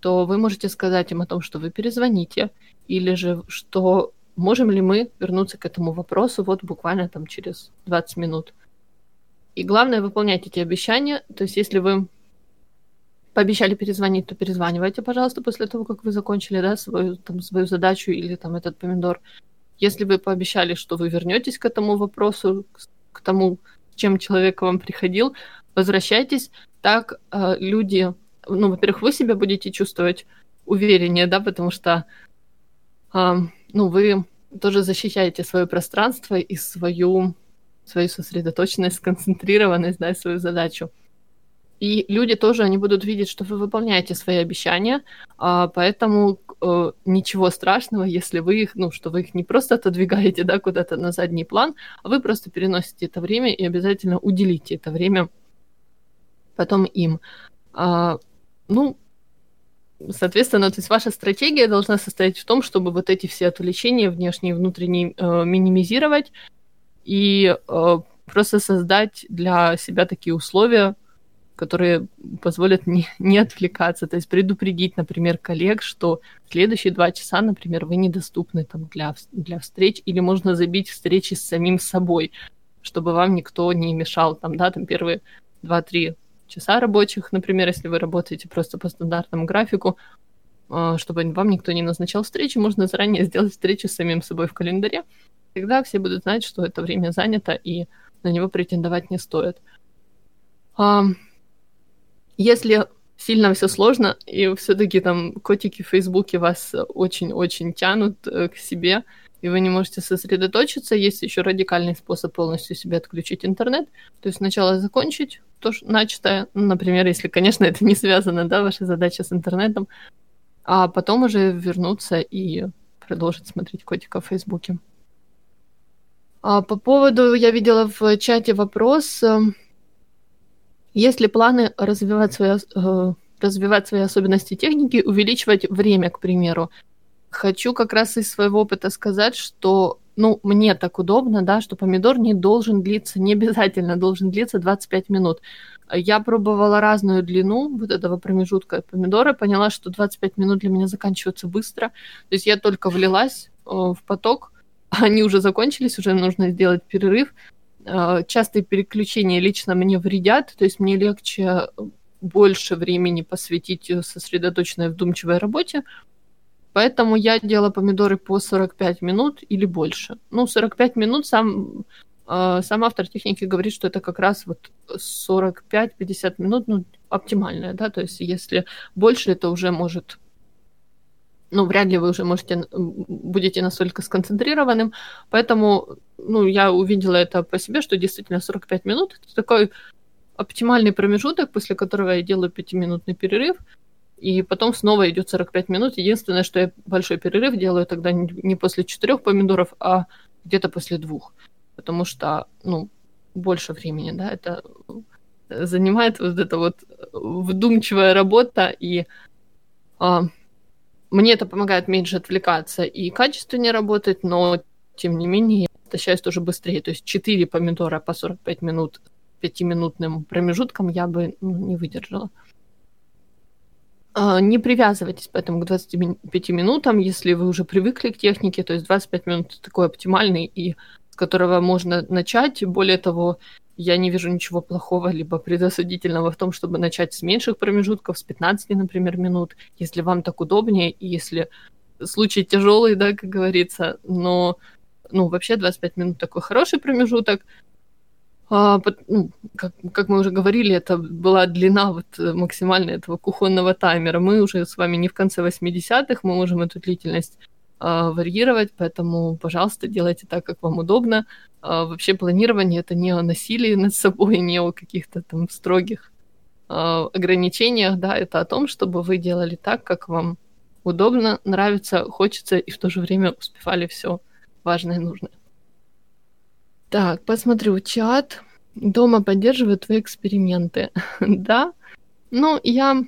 B: то вы можете сказать им о том, что вы перезвоните, или же что можем ли мы вернуться к этому вопросу вот буквально там через 20 минут. И главное, выполнять эти обещания. То есть, если вы пообещали перезвонить, то перезванивайте, пожалуйста, после того, как вы закончили, да, свою, там, свою задачу или там этот помидор. Если вы пообещали, что вы вернетесь к этому вопросу, к тому, чем человек к вам приходил, возвращайтесь. Так э, люди, ну, во-первых, вы себя будете чувствовать увереннее, да, потому что, э, ну, вы тоже защищаете свое пространство и свою свою сосредоточенность, сконцентрированность, да, свою задачу. И люди тоже, они будут видеть, что вы выполняете свои обещания, а, поэтому э, ничего страшного, если вы их, ну, что вы их не просто отодвигаете, да, куда-то на задний план, а вы просто переносите это время и обязательно уделите это время потом им. А, ну, соответственно, то есть ваша стратегия должна состоять в том, чтобы вот эти все отвлечения внешние и внутренние э, минимизировать и э, просто создать для себя такие условия, которые позволят не, не отвлекаться, то есть предупредить, например, коллег, что следующие два часа, например, вы недоступны там, для, для встреч, или можно забить встречи с самим собой, чтобы вам никто не мешал, там, да, там первые два-три часа рабочих, например, если вы работаете просто по стандартному графику, а, чтобы вам никто не назначал встречи, можно заранее сделать встречу с самим собой в календаре. Тогда все будут знать, что это время занято, и на него претендовать не стоит. Если сильно все сложно, и все-таки там котики в Фейсбуке вас очень-очень тянут э, к себе, и вы не можете сосредоточиться, есть еще радикальный способ полностью себе отключить интернет. То есть сначала закончить то, что начатое, ну, например, если, конечно, это не связано, да, ваша задача с интернетом, а потом уже вернуться и продолжить смотреть котика в Фейсбуке. А по поводу, я видела в чате вопрос, эм, есть ли планы развивать свои, э, развивать свои особенности техники, увеличивать время, к примеру? Хочу как раз из своего опыта сказать, что ну, мне так удобно, да, что помидор не должен длиться, не обязательно должен длиться 25 минут. Я пробовала разную длину вот этого промежутка помидора, поняла, что 25 минут для меня заканчиваются быстро. То есть я только влилась э, в поток, они уже закончились, уже нужно сделать перерыв. Э, частые переключения лично мне вредят, то есть мне легче больше времени посвятить сосредоточенной вдумчивой работе, Поэтому я делала помидоры по 45 минут или больше. Ну, 45 минут сам, э, сам автор техники говорит, что это как раз вот 45-50 минут, ну, оптимальное, да, то есть если больше, это уже может ну, вряд ли вы уже можете, будете настолько сконцентрированным. Поэтому, ну, я увидела это по себе, что действительно 45 минут — это такой оптимальный промежуток, после которого я делаю пятиминутный перерыв, и потом снова идет 45 минут. Единственное, что я большой перерыв делаю тогда не после четырех помидоров, а где-то после двух. Потому что, ну, больше времени, да, это занимает вот эта вот вдумчивая работа, и а, мне это помогает меньше отвлекаться и качественнее работать, но тем не менее я возвращаюсь тоже быстрее. То есть 4 помидора по 45 минут пятиминутным промежутком я бы ну, не выдержала. А, не привязывайтесь поэтому к 25 минутам, если вы уже привыкли к технике, то есть 25 минут такой оптимальный, и с которого можно начать. Более того, я не вижу ничего плохого либо предосудительного в том, чтобы начать с меньших промежутков, с 15, например, минут, если вам так удобнее, и если случай тяжелый, да, как говорится, но ну, вообще 25 минут такой хороший промежуток. А, ну, как, как мы уже говорили, это была длина вот э, максимальная этого кухонного таймера. Мы уже с вами не в конце 80-х, мы можем эту длительность варьировать, поэтому, пожалуйста, делайте так, как вам удобно. А, вообще планирование это не о насилии над собой, не о каких-то там строгих а, ограничениях, да, это о том, чтобы вы делали так, как вам удобно, нравится, хочется, и в то же время успевали все важное и нужное. Так, посмотрю чат. Дома поддерживаю твои эксперименты. да? Ну, я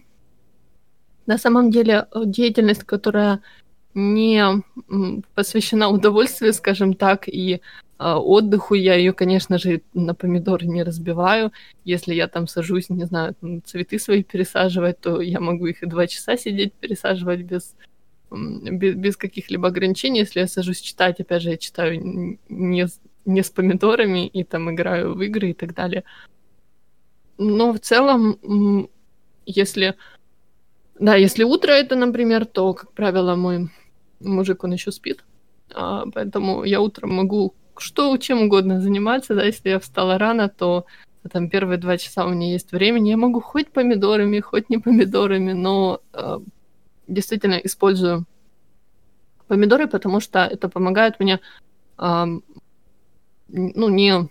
B: на самом деле деятельность, которая не посвящена удовольствию, скажем так, и э, отдыху, я ее, конечно же, на помидоры не разбиваю. Если я там сажусь, не знаю, цветы свои пересаживать, то я могу их и два часа сидеть пересаживать без, без, без каких-либо ограничений. Если я сажусь читать, опять же, я читаю не, не с помидорами и там играю в игры и так далее. Но в целом, если... Да, если утро это, например, то, как правило, мой мужик, он еще спит. А, поэтому я утром могу что, чем угодно заниматься, да, если я встала рано, то там первые два часа у меня есть времени, я могу хоть помидорами, хоть не помидорами, но э, действительно использую помидоры, потому что это помогает мне э, ну, не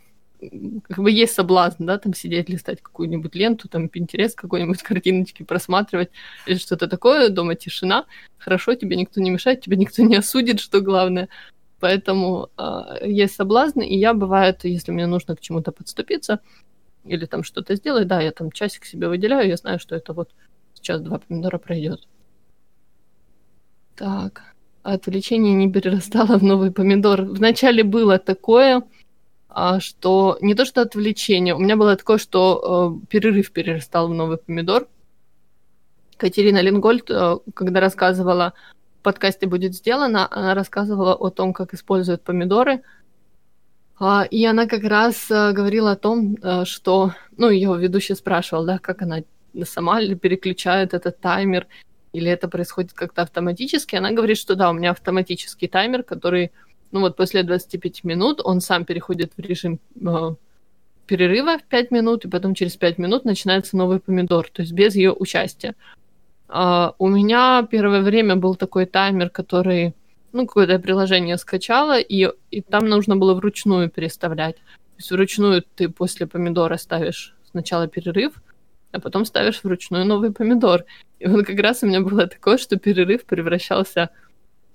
B: как бы есть соблазн, да, там сидеть, листать какую-нибудь ленту, там, интерес какой-нибудь картиночки просматривать или что-то такое, дома тишина, хорошо, тебе никто не мешает, тебя никто не осудит, что главное. Поэтому э, есть соблазн, и я, бывает, если мне нужно к чему-то подступиться или там что-то сделать, да, я там часик себе выделяю, я знаю, что это вот сейчас два помидора пройдет. Так, отвлечение не перерастало в новый помидор. Вначале было такое, что не то что отвлечение, у меня было такое, что э, перерыв перерастал в новый помидор. Катерина Лингольд, э, когда рассказывала в подкасте «Будет сделано», она рассказывала о том, как используют помидоры. Э, и она как раз э, говорила о том, э, что, ну, ее ведущий спрашивал, да, как она сама переключает этот таймер, или это происходит как-то автоматически. Она говорит, что да, у меня автоматический таймер, который ну вот после 25 минут он сам переходит в режим э, перерыва в 5 минут, и потом через 5 минут начинается новый помидор, то есть без ее участия. Uh, у меня первое время был такой таймер, который, ну, какое-то приложение скачала, и, и там нужно было вручную переставлять. То есть вручную ты после помидора ставишь сначала перерыв, а потом ставишь вручную новый помидор. И вот как раз у меня было такое, что перерыв превращался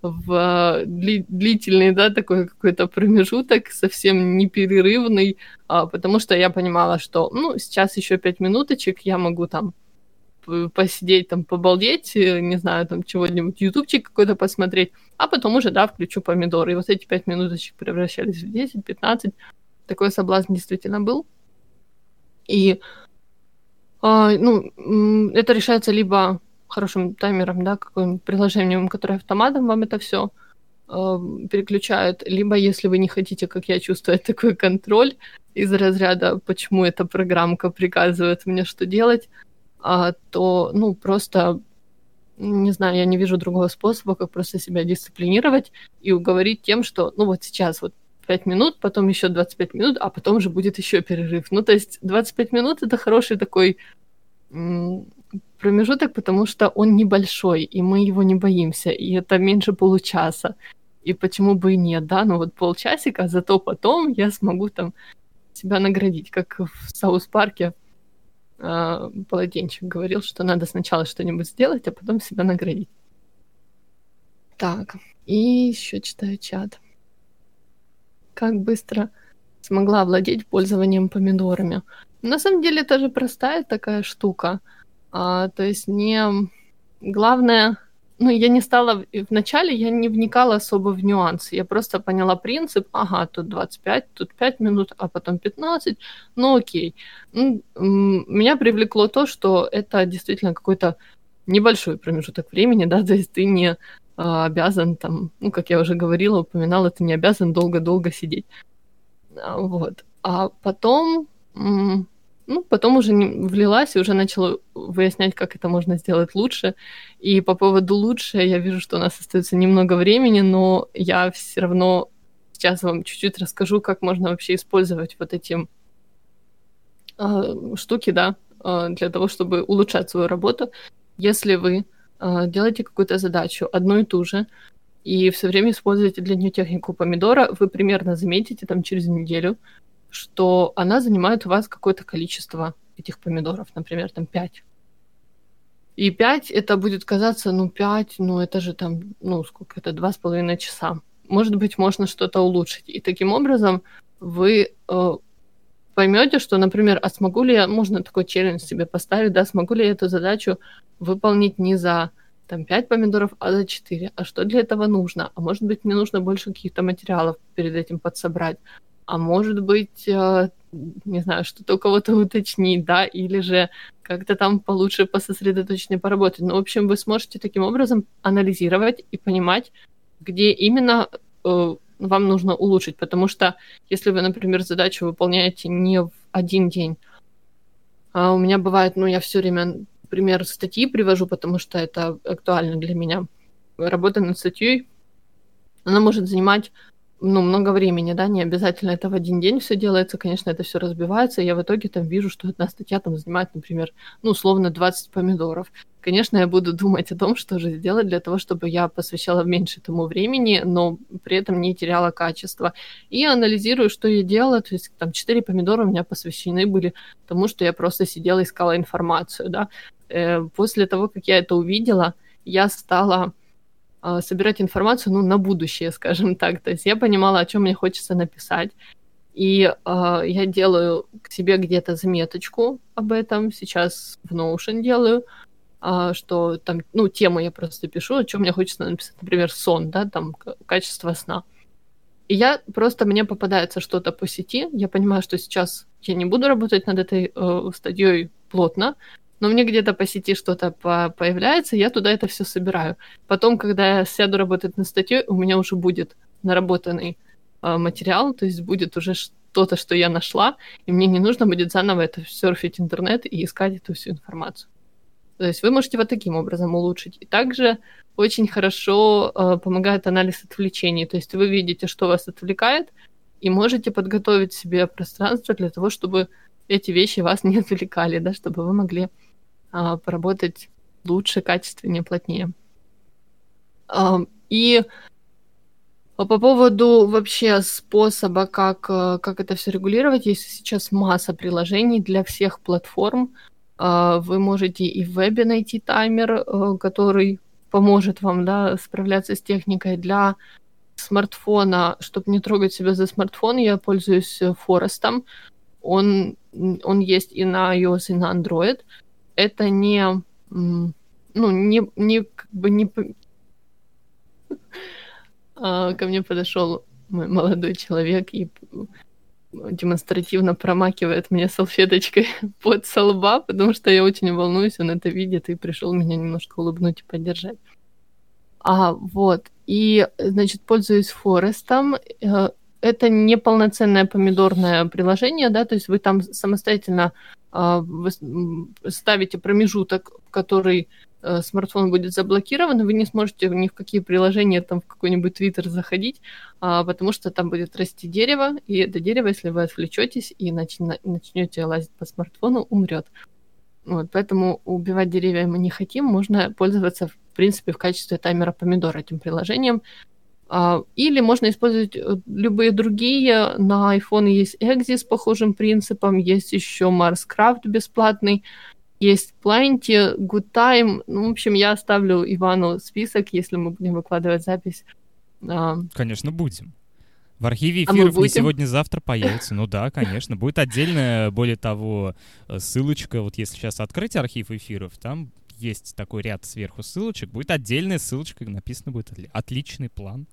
B: в э, дли- длительный, да, такой какой-то промежуток, совсем неперерывный, а, потому что я понимала, что, ну, сейчас еще пять минуточек, я могу там посидеть, там, побалдеть, э, не знаю, там, чего-нибудь, ютубчик какой-то посмотреть, а потом уже, да, включу помидоры. И вот эти пять минуточек превращались в 10-15. Такой соблазн действительно был. И, а, ну, это решается либо хорошим таймером, да, каким-нибудь приложением, которое автоматом вам это все э, переключает, либо если вы не хотите, как я чувствую, такой контроль из разряда, почему эта программка приказывает мне что делать, а, то, ну, просто, не знаю, я не вижу другого способа, как просто себя дисциплинировать и уговорить тем, что, ну, вот сейчас вот 5 минут, потом еще 25 минут, а потом уже будет еще перерыв. Ну, то есть 25 минут это хороший такой промежуток, потому что он небольшой, и мы его не боимся, и это меньше получаса. И почему бы и нет, да? Ну вот полчасика, зато потом я смогу там себя наградить, как в Саус-парке э, полотенчик говорил, что надо сначала что-нибудь сделать, а потом себя наградить. Так, и еще читаю чат. Как быстро смогла владеть пользованием помидорами. На самом деле это же простая такая штука – а, то есть не... Главное, ну, я не стала... Вначале я не вникала особо в нюансы. Я просто поняла принцип. Ага, тут 25, тут 5 минут, а потом 15. Ну, окей. Ну, меня привлекло то, что это действительно какой-то небольшой промежуток времени, да, то есть ты не а, обязан там, ну, как я уже говорила, упоминала, ты не обязан долго-долго сидеть. А, вот. А потом ну, потом уже не влилась и уже начала выяснять, как это можно сделать лучше. И по поводу лучше я вижу, что у нас остается немного времени, но я все равно сейчас вам чуть-чуть расскажу, как можно вообще использовать вот эти э, штуки, да, э, для того, чтобы улучшать свою работу. Если вы э, делаете какую-то задачу, одну и ту же, и все время используете для нее технику помидора, вы примерно заметите там через неделю, что она занимает у вас какое-то количество этих помидоров, например, там 5. И 5 это будет казаться, ну 5, ну это же там, ну сколько это, два с половиной часа. Может быть, можно что-то улучшить. И таким образом вы э, поймете, что, например, а смогу ли я, можно такой челлендж себе поставить, да, смогу ли я эту задачу выполнить не за там 5 помидоров, а за 4. А что для этого нужно? А может быть, мне нужно больше каких-то материалов перед этим подсобрать а может быть, э, не знаю, что-то у кого-то уточнить, да, или же как-то там получше пососредоточеннее поработать. Ну, в общем, вы сможете таким образом анализировать и понимать, где именно э, вам нужно улучшить, потому что если вы, например, задачу выполняете не в один день, а у меня бывает, ну, я все время пример статьи привожу, потому что это актуально для меня. Работа над статьей, она может занимать ну, много времени, да, не обязательно это в один день все делается, конечно, это все разбивается, и я в итоге там вижу, что одна статья там занимает, например, ну, условно 20 помидоров. Конечно, я буду думать о том, что же сделать для того, чтобы я посвящала меньше этому времени, но при этом не теряла качество. И анализирую, что я делала, то есть там 4 помидора у меня посвящены были тому, что я просто сидела, искала информацию, да. Э, после того, как я это увидела, я стала собирать информацию, ну, на будущее, скажем так. То есть я понимала, о чем мне хочется написать. И э, я делаю к себе где-то заметочку об этом. Сейчас в Notion делаю, э, что там, ну, тему я просто пишу, о чем мне хочется написать. Например, сон, да, там, качество сна. И я просто, мне попадается что-то по сети, я понимаю, что сейчас я не буду работать над этой э, статьей плотно, но мне где-то по сети что-то по появляется, я туда это все собираю. Потом, когда я сяду работать над статьей, у меня уже будет наработанный э, материал, то есть будет уже что-то, что я нашла, и мне не нужно будет заново это серфить интернет и искать эту всю информацию. То есть вы можете вот таким образом улучшить. И также очень хорошо э, помогает анализ отвлечений. То есть вы видите, что вас отвлекает, и можете подготовить себе пространство для того, чтобы эти вещи вас не отвлекали, да, чтобы вы могли поработать лучше, качественнее, плотнее. Э, и по поводу вообще способа, как, как это все регулировать, есть сейчас масса приложений для всех платформ. Вы можете и в вебе найти таймер, который поможет вам да, справляться с техникой. Для смартфона, чтобы не трогать себя за смартфон, я пользуюсь Форестом. Он, он есть и на iOS, и на Android. Это не, ну, не, не как бы не... А, ко мне подошел мой молодой человек и демонстративно промакивает мне салфеточкой под солба, потому что я очень волнуюсь, он это видит и пришел меня немножко улыбнуть и поддержать. А, вот. И, значит, пользуюсь Форестом. Э, это не полноценное помидорное приложение, да, то есть вы там самостоятельно э, ставите промежуток, который Э, смартфон будет заблокирован, вы не сможете ни в какие приложения, там, в какой-нибудь Твиттер заходить, а, потому что там будет расти дерево, и это дерево, если вы отвлечетесь и нач- начнете лазить по смартфону, умрет. Вот, поэтому убивать деревья мы не хотим, можно пользоваться, в принципе, в качестве таймера помидора этим приложением. А, или можно использовать э, любые другие. На iPhone есть Exi с похожим принципом, есть еще Marscraft бесплатный. Есть Plenty, Good Time. Ну, в общем, я оставлю Ивану список, если мы будем выкладывать запись.
A: А, конечно, будем. В архиве а эфиров а не сегодня-завтра появится. Ну да, конечно. Будет отдельная, более того, ссылочка. Вот если сейчас открыть архив эфиров, там есть такой ряд сверху ссылочек. Будет отдельная ссылочка, написано будет отличный план.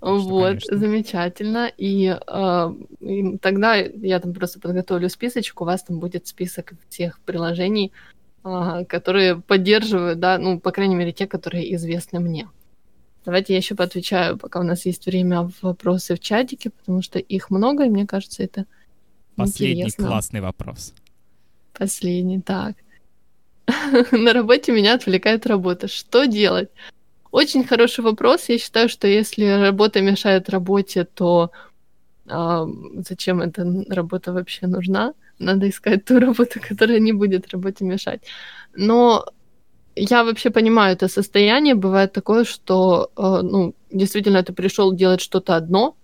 B: Вот, что, замечательно. И, э, и тогда я там просто подготовлю списочек, у вас там будет список всех приложений, э, которые поддерживают, да, ну, по крайней мере, те, которые известны мне. Давайте я еще поотвечаю, пока у нас есть время, в вопросы в чатике, потому что их много, и мне кажется, это
A: Последний
B: интересно.
A: классный вопрос.
B: Последний, так. На работе меня отвлекает работа. Что делать? Очень хороший вопрос. Я считаю, что если работа мешает работе, то а, зачем эта работа вообще нужна? Надо искать ту работу, которая не будет работе мешать. Но я вообще понимаю это состояние. Бывает такое, что э, ну, действительно ты пришел делать что-то одно,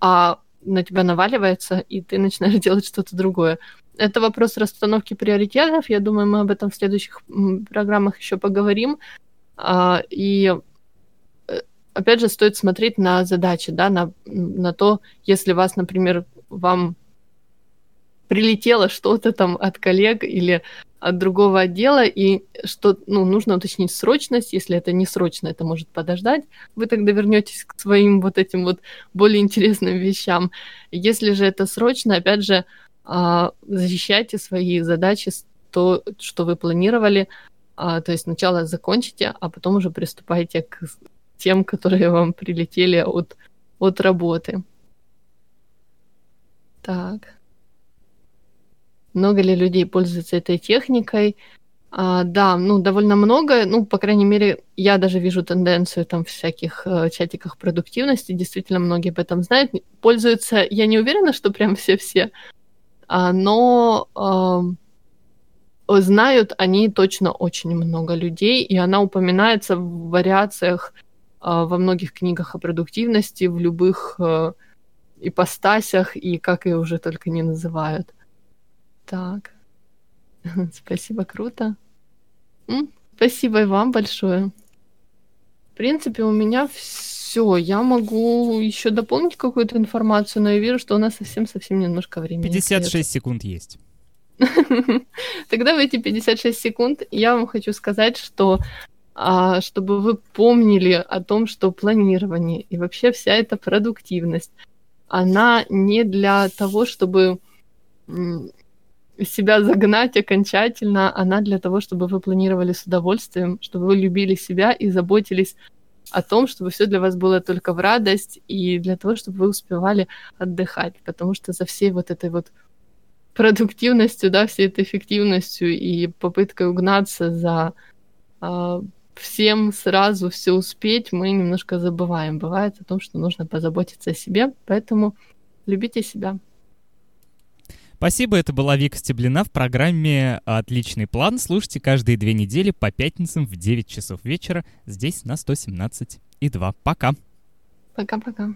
B: а на тебя наваливается, и ты начинаешь делать что-то другое. Это вопрос расстановки приоритетов. Я думаю, мы об этом в следующих программах еще поговорим. А, и э, опять же, стоит смотреть на задачи, да, на, на то, если вас, например, вам прилетело что-то там от коллег или от другого отдела, и что ну, нужно уточнить срочность. Если это не срочно, это может подождать. Вы тогда вернетесь к своим вот этим вот более интересным вещам. Если же это срочно, опять же, а, защищайте свои задачи, то, что вы планировали, а, то есть сначала закончите, а потом уже приступайте к тем, которые вам прилетели от, от работы. Так. Много ли людей пользуются этой техникой? А, да, ну, довольно много. Ну, по крайней мере, я даже вижу тенденцию там в всяких э, чатиках продуктивности. Действительно, многие об этом знают. Пользуются, я не уверена, что прям все-все, а, но э, знают они точно очень много людей, и она упоминается в вариациях э, во многих книгах о продуктивности, в любых э, ипостасях, и как ее уже только не называют. Так. Спасибо, круто. Спасибо и вам большое. В принципе, у меня все. Я могу еще дополнить какую-то информацию, но я вижу, что у нас совсем-совсем немножко времени.
A: 56 секунд есть.
B: Тогда в эти 56 секунд я вам хочу сказать, что а, чтобы вы помнили о том, что планирование и вообще вся эта продуктивность она не для того, чтобы себя загнать окончательно, она для того, чтобы вы планировали с удовольствием, чтобы вы любили себя и заботились о том, чтобы все для вас было только в радость и для того, чтобы вы успевали отдыхать, потому что за всей вот этой вот продуктивностью, да, всей этой эффективностью и попыткой угнаться за э, всем сразу все успеть, мы немножко забываем. Бывает о том, что нужно позаботиться о себе, поэтому любите себя.
A: Спасибо, это была Вика Стеблина в программе «Отличный план». Слушайте каждые две недели по пятницам в 9 часов вечера здесь на 117 и 2. Пока.
B: Пока-пока.